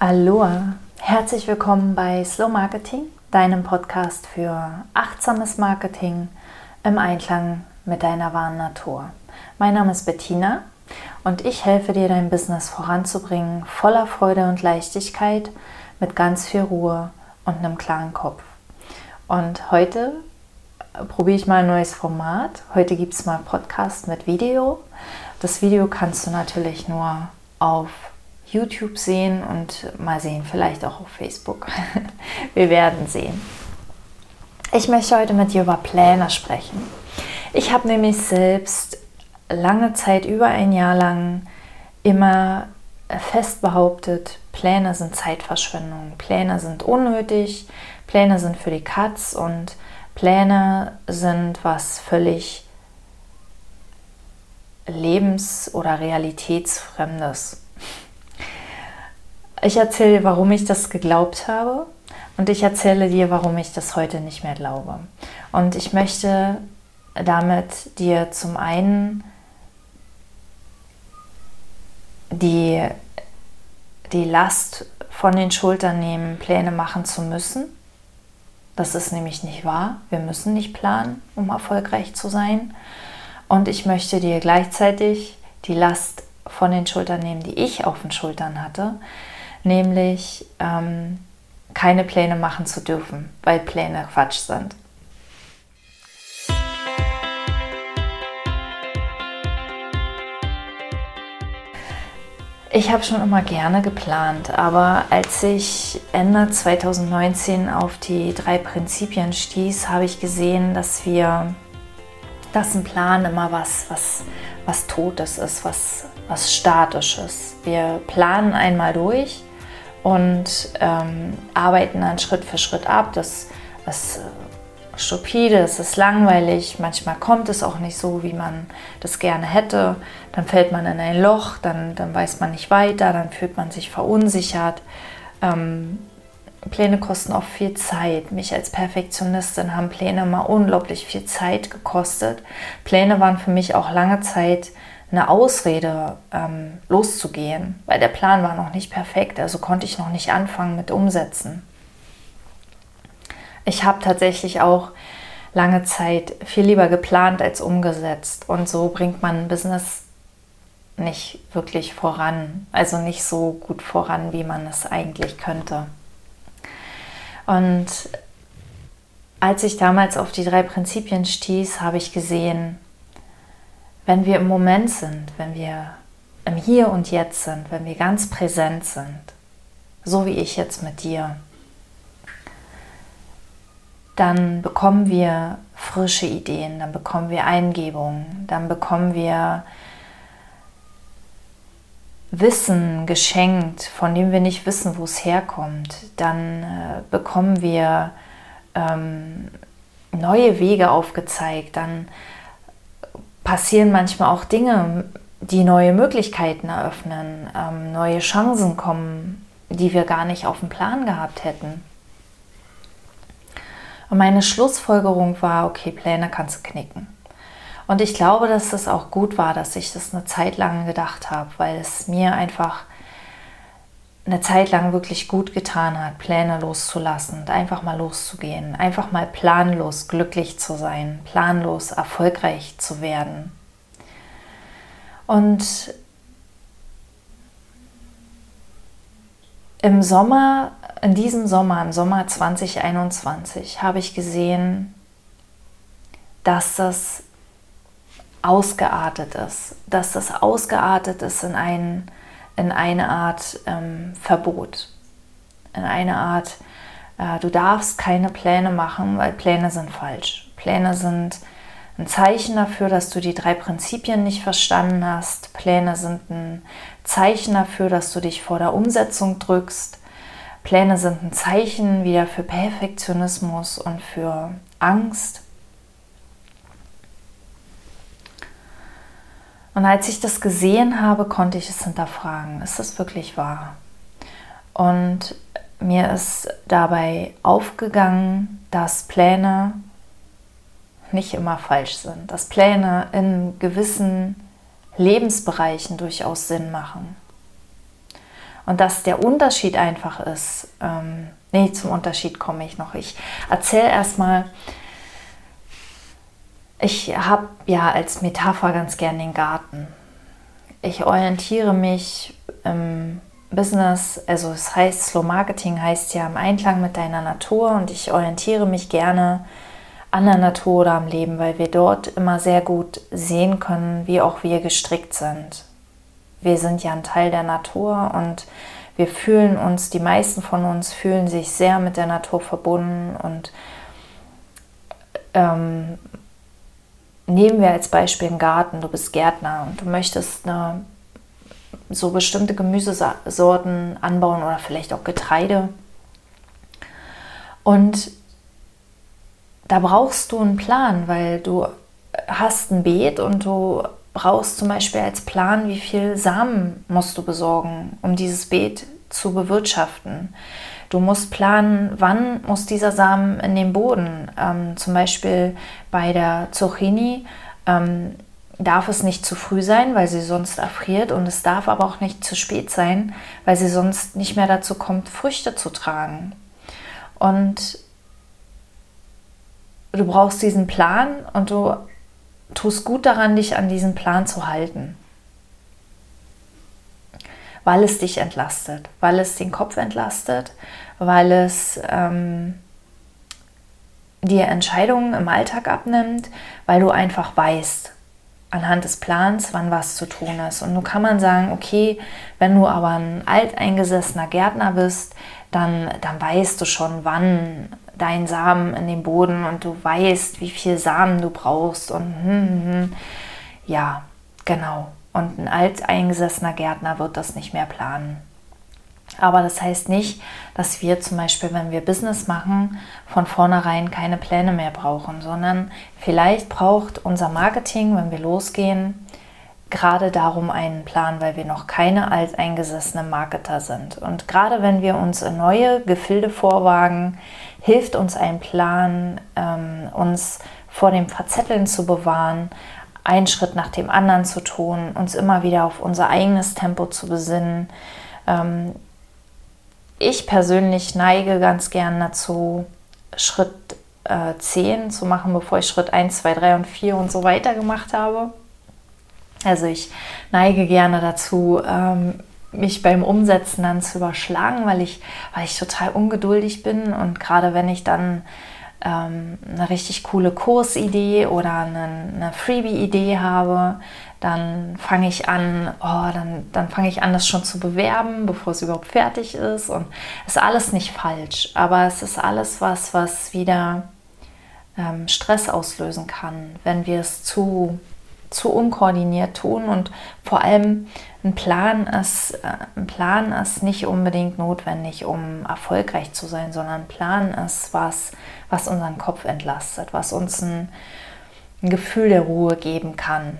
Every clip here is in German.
Aloha, herzlich willkommen bei Slow Marketing, deinem Podcast für achtsames Marketing im Einklang mit deiner wahren Natur. Mein Name ist Bettina und ich helfe dir, dein Business voranzubringen, voller Freude und Leichtigkeit, mit ganz viel Ruhe und einem klaren Kopf. Und heute probiere ich mal ein neues Format. Heute gibt es mal Podcast mit Video. Das Video kannst du natürlich nur auf YouTube sehen und mal sehen, vielleicht auch auf Facebook. Wir werden sehen. Ich möchte heute mit dir über Pläne sprechen. Ich habe nämlich selbst lange Zeit, über ein Jahr lang, immer fest behauptet, Pläne sind Zeitverschwendung, Pläne sind unnötig, Pläne sind für die Katz und Pläne sind was völlig lebens- oder realitätsfremdes. Ich erzähle dir, warum ich das geglaubt habe und ich erzähle dir, warum ich das heute nicht mehr glaube. Und ich möchte damit dir zum einen die, die Last von den Schultern nehmen, Pläne machen zu müssen das ist nämlich nicht wahr. Wir müssen nicht planen, um erfolgreich zu sein. Und ich möchte dir gleichzeitig die Last von den Schultern nehmen, die ich auf den Schultern hatte, nämlich ähm, keine Pläne machen zu dürfen, weil Pläne Quatsch sind. Ich habe schon immer gerne geplant, aber als ich Ende 2019 auf die drei Prinzipien stieß, habe ich gesehen, dass wir, dass ein Plan immer was, was, was Totes ist, was, was Statisches. Wir planen einmal durch und ähm, arbeiten dann Schritt für Schritt ab. Das, das stupide, es ist langweilig, manchmal kommt es auch nicht so, wie man das gerne hätte. Dann fällt man in ein Loch, dann, dann weiß man nicht weiter, dann fühlt man sich verunsichert. Ähm, Pläne kosten auch viel Zeit. Mich als Perfektionistin haben Pläne mal unglaublich viel Zeit gekostet. Pläne waren für mich auch lange Zeit eine Ausrede, ähm, loszugehen, weil der Plan war noch nicht perfekt, also konnte ich noch nicht anfangen mit Umsetzen. Ich habe tatsächlich auch lange Zeit viel lieber geplant als umgesetzt. Und so bringt man ein Business nicht wirklich voran. Also nicht so gut voran, wie man es eigentlich könnte. Und als ich damals auf die drei Prinzipien stieß, habe ich gesehen, wenn wir im Moment sind, wenn wir im Hier und Jetzt sind, wenn wir ganz präsent sind, so wie ich jetzt mit dir, dann bekommen wir frische Ideen, dann bekommen wir Eingebungen, dann bekommen wir Wissen geschenkt, von dem wir nicht wissen, wo es herkommt. Dann äh, bekommen wir ähm, neue Wege aufgezeigt. Dann passieren manchmal auch Dinge, die neue Möglichkeiten eröffnen, ähm, neue Chancen kommen, die wir gar nicht auf dem Plan gehabt hätten. Und meine Schlussfolgerung war, okay, Pläne kannst du knicken. Und ich glaube, dass es auch gut war, dass ich das eine Zeit lang gedacht habe, weil es mir einfach eine Zeit lang wirklich gut getan hat, Pläne loszulassen einfach mal loszugehen, einfach mal planlos glücklich zu sein, planlos erfolgreich zu werden. Und im Sommer in diesem Sommer, im Sommer 2021, habe ich gesehen, dass das ausgeartet ist, dass das ausgeartet ist in, ein, in eine Art ähm, Verbot, in eine Art, äh, du darfst keine Pläne machen, weil Pläne sind falsch. Pläne sind ein Zeichen dafür, dass du die drei Prinzipien nicht verstanden hast. Pläne sind ein Zeichen dafür, dass du dich vor der Umsetzung drückst. Pläne sind ein Zeichen wieder für Perfektionismus und für Angst. Und als ich das gesehen habe, konnte ich es hinterfragen. Ist das wirklich wahr? Und mir ist dabei aufgegangen, dass Pläne nicht immer falsch sind, dass Pläne in gewissen Lebensbereichen durchaus Sinn machen. Und dass der Unterschied einfach ist, ähm, nee, zum Unterschied komme ich noch. Ich erzähle erstmal, ich habe ja als Metapher ganz gern den Garten. Ich orientiere mich im Business, also es heißt Slow Marketing heißt ja im Einklang mit deiner Natur und ich orientiere mich gerne an der Natur oder am Leben, weil wir dort immer sehr gut sehen können, wie auch wir gestrickt sind. Wir sind ja ein Teil der Natur und wir fühlen uns, die meisten von uns fühlen sich sehr mit der Natur verbunden und ähm, nehmen wir als Beispiel einen Garten, du bist Gärtner und du möchtest eine, so bestimmte Gemüsesorten anbauen oder vielleicht auch Getreide. Und da brauchst du einen Plan, weil du hast ein Beet und du brauchst zum Beispiel als Plan, wie viel Samen musst du besorgen, um dieses Beet zu bewirtschaften. Du musst planen, wann muss dieser Samen in den Boden. Ähm, zum Beispiel bei der Zucchini ähm, darf es nicht zu früh sein, weil sie sonst erfriert und es darf aber auch nicht zu spät sein, weil sie sonst nicht mehr dazu kommt, Früchte zu tragen. Und du brauchst diesen Plan und du tust gut daran, dich an diesen Plan zu halten. Weil es dich entlastet, weil es den Kopf entlastet, weil es ähm, dir Entscheidungen im Alltag abnimmt, weil du einfach weißt, anhand des Plans, wann was zu tun ist. Und nun kann man sagen, okay, wenn du aber ein alteingesessener Gärtner bist, dann, dann weißt du schon, wann dein Samen in den Boden und du weißt, wie viel Samen du brauchst und hm, hm, hm. ja, genau. Und ein alteingesessener Gärtner wird das nicht mehr planen. Aber das heißt nicht, dass wir zum Beispiel, wenn wir Business machen, von vornherein keine Pläne mehr brauchen, sondern vielleicht braucht unser Marketing, wenn wir losgehen, gerade darum einen Plan, weil wir noch keine alteingesessenen Marketer sind. Und gerade wenn wir uns in neue Gefilde vorwagen, hilft uns ein Plan, ähm, uns vor dem Verzetteln zu bewahren, einen Schritt nach dem anderen zu tun, uns immer wieder auf unser eigenes Tempo zu besinnen. Ähm, ich persönlich neige ganz gern dazu, Schritt äh, 10 zu machen, bevor ich Schritt 1, 2, 3 und 4 und so weiter gemacht habe. Also ich neige gerne dazu, ähm, mich beim Umsetzen dann zu überschlagen, weil ich, weil ich total ungeduldig bin und gerade wenn ich dann ähm, eine richtig coole Kursidee oder eine, Freebie-Idee habe, dann fange ich an, oh, dann, dann fange ich an, das schon zu bewerben, bevor es überhaupt fertig ist. Und es ist alles nicht falsch, aber es ist alles was, was wieder ähm, Stress auslösen kann, wenn wir es zu zu unkoordiniert tun und vor allem ein Plan ist, äh, ein Plan ist nicht unbedingt notwendig, um erfolgreich zu sein, sondern ein Plan ist was, was unseren Kopf entlastet, was uns ein, ein Gefühl der Ruhe geben kann.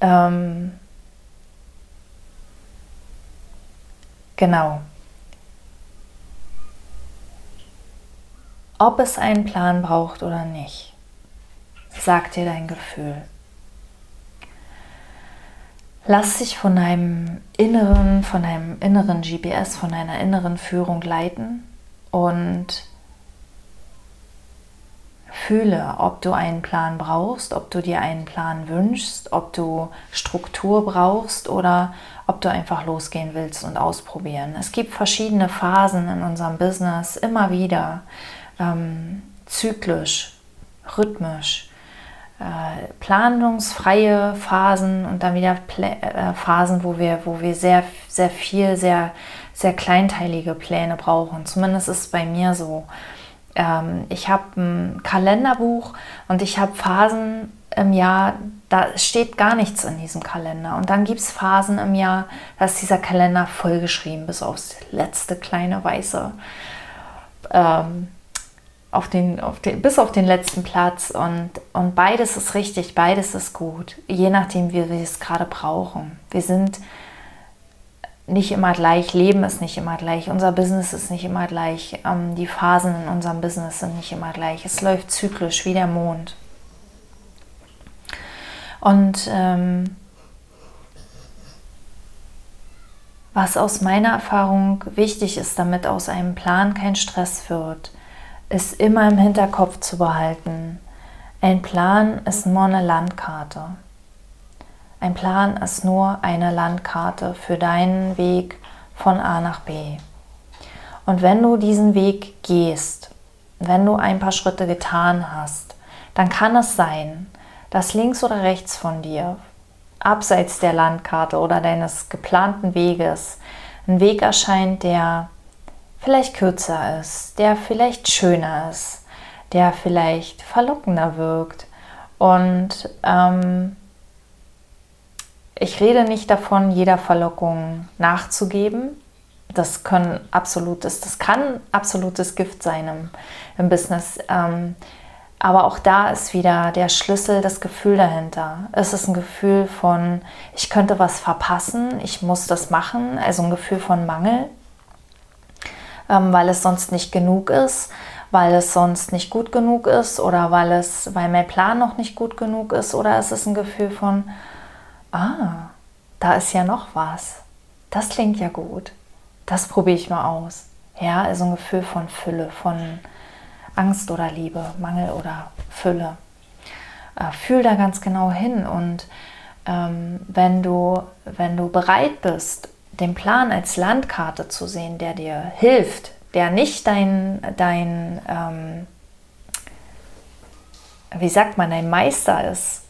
Ähm, genau. Ob es einen Plan braucht oder nicht sagt dir dein Gefühl. Lass dich von deinem inneren, von deinem inneren GPS, von deiner inneren Führung leiten und fühle, ob du einen Plan brauchst, ob du dir einen Plan wünschst, ob du Struktur brauchst oder ob du einfach losgehen willst und ausprobieren. Es gibt verschiedene Phasen in unserem Business, immer wieder ähm, zyklisch, rhythmisch planungsfreie Phasen und dann wieder Plä äh, Phasen, wo wir, wo wir sehr, sehr viel, sehr, sehr kleinteilige Pläne brauchen. Zumindest ist es bei mir so. Ähm, ich habe ein Kalenderbuch und ich habe Phasen im Jahr, da steht gar nichts in diesem Kalender. Und dann gibt es Phasen im Jahr, da ist dieser Kalender vollgeschrieben, bis aufs letzte kleine weiße. Ähm, auf den, auf den, bis auf den letzten Platz. Und, und beides ist richtig, beides ist gut, je nachdem, wie wir es gerade brauchen. Wir sind nicht immer gleich, Leben ist nicht immer gleich, unser Business ist nicht immer gleich, ähm, die Phasen in unserem Business sind nicht immer gleich. Es läuft zyklisch wie der Mond. Und ähm, Was aus meiner Erfahrung wichtig ist, damit aus einem Plan kein Stress wird, ist immer im Hinterkopf zu behalten. Ein Plan ist nur eine Landkarte. Ein Plan ist nur eine Landkarte für deinen Weg von A nach B. Und wenn du diesen Weg gehst, wenn du ein paar Schritte getan hast, dann kann es sein, dass links oder rechts von dir abseits der Landkarte oder deines geplanten Weges ein Weg erscheint, der vielleicht kürzer ist, der vielleicht schöner ist, der vielleicht verlockender wirkt. Und ähm, ich rede nicht davon, jeder Verlockung nachzugeben. Das können absolutes, das kann absolutes Gift sein im, im Business. Ähm, aber auch da ist wieder der Schlüssel das Gefühl dahinter. Es ist ein Gefühl von, ich könnte was verpassen, ich muss das machen, also ein Gefühl von Mangel, ähm, weil es sonst nicht genug ist, weil es sonst nicht gut genug ist oder weil es, weil mein Plan noch nicht gut genug ist oder es ist ein Gefühl von, ah, da ist ja noch was. Das klingt ja gut. Das probiere ich mal aus. Ja, also ein Gefühl von Fülle, von Angst oder Liebe, Mangel oder Fülle. Äh, fühl da ganz genau hin und ähm, wenn, du, wenn du bereit bist, den Plan als Landkarte zu sehen, der dir hilft, der nicht dein, dein ähm, wie sagt man, dein Meister ist,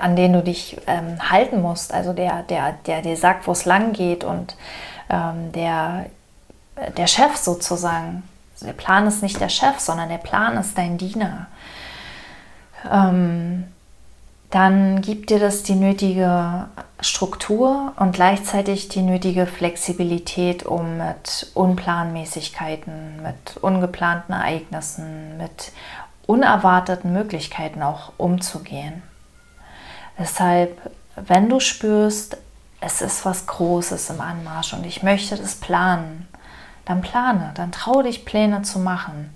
an den du dich ähm, halten musst, also der, der, der dir sagt, wo es lang geht und ähm, der, der Chef sozusagen, der Plan ist nicht der Chef, sondern der Plan ist dein Diener. Ähm, dann gibt dir das die nötige Struktur und gleichzeitig die nötige Flexibilität, um mit Unplanmäßigkeiten, mit ungeplanten Ereignissen, mit unerwarteten Möglichkeiten auch umzugehen. Deshalb, wenn du spürst, es ist was Großes im Anmarsch und ich möchte das planen, dann plane, dann traue dich Pläne zu machen.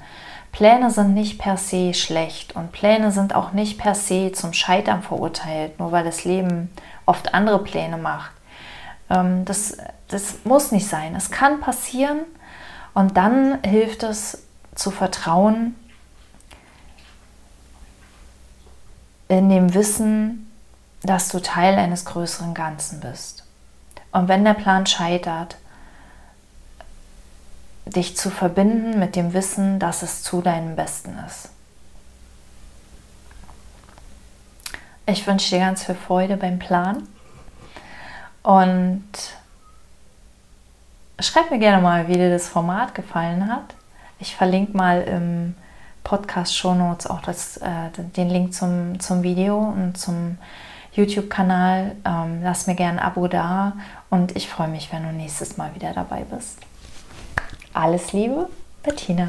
Pläne sind nicht per se schlecht und Pläne sind auch nicht per se zum Scheitern verurteilt, nur weil das Leben oft andere Pläne macht. Ähm, das, das muss nicht sein. Es kann passieren und dann hilft es zu vertrauen in dem Wissen, dass du Teil eines größeren Ganzen bist. Und wenn der Plan scheitert, dich zu verbinden mit dem Wissen, dass es zu deinem Besten ist. Ich wünsche dir ganz viel Freude beim Plan und schreib mir gerne mal, wie dir das Format gefallen hat. Ich verlinke mal im Podcast Show Notes auch das, äh, den Link zum, zum Video und zum YouTube-Kanal. Ähm, lass mir gerne ein Abo da und ich freue mich, wenn du nächstes Mal wieder dabei bist. Alles Liebe, Bettina.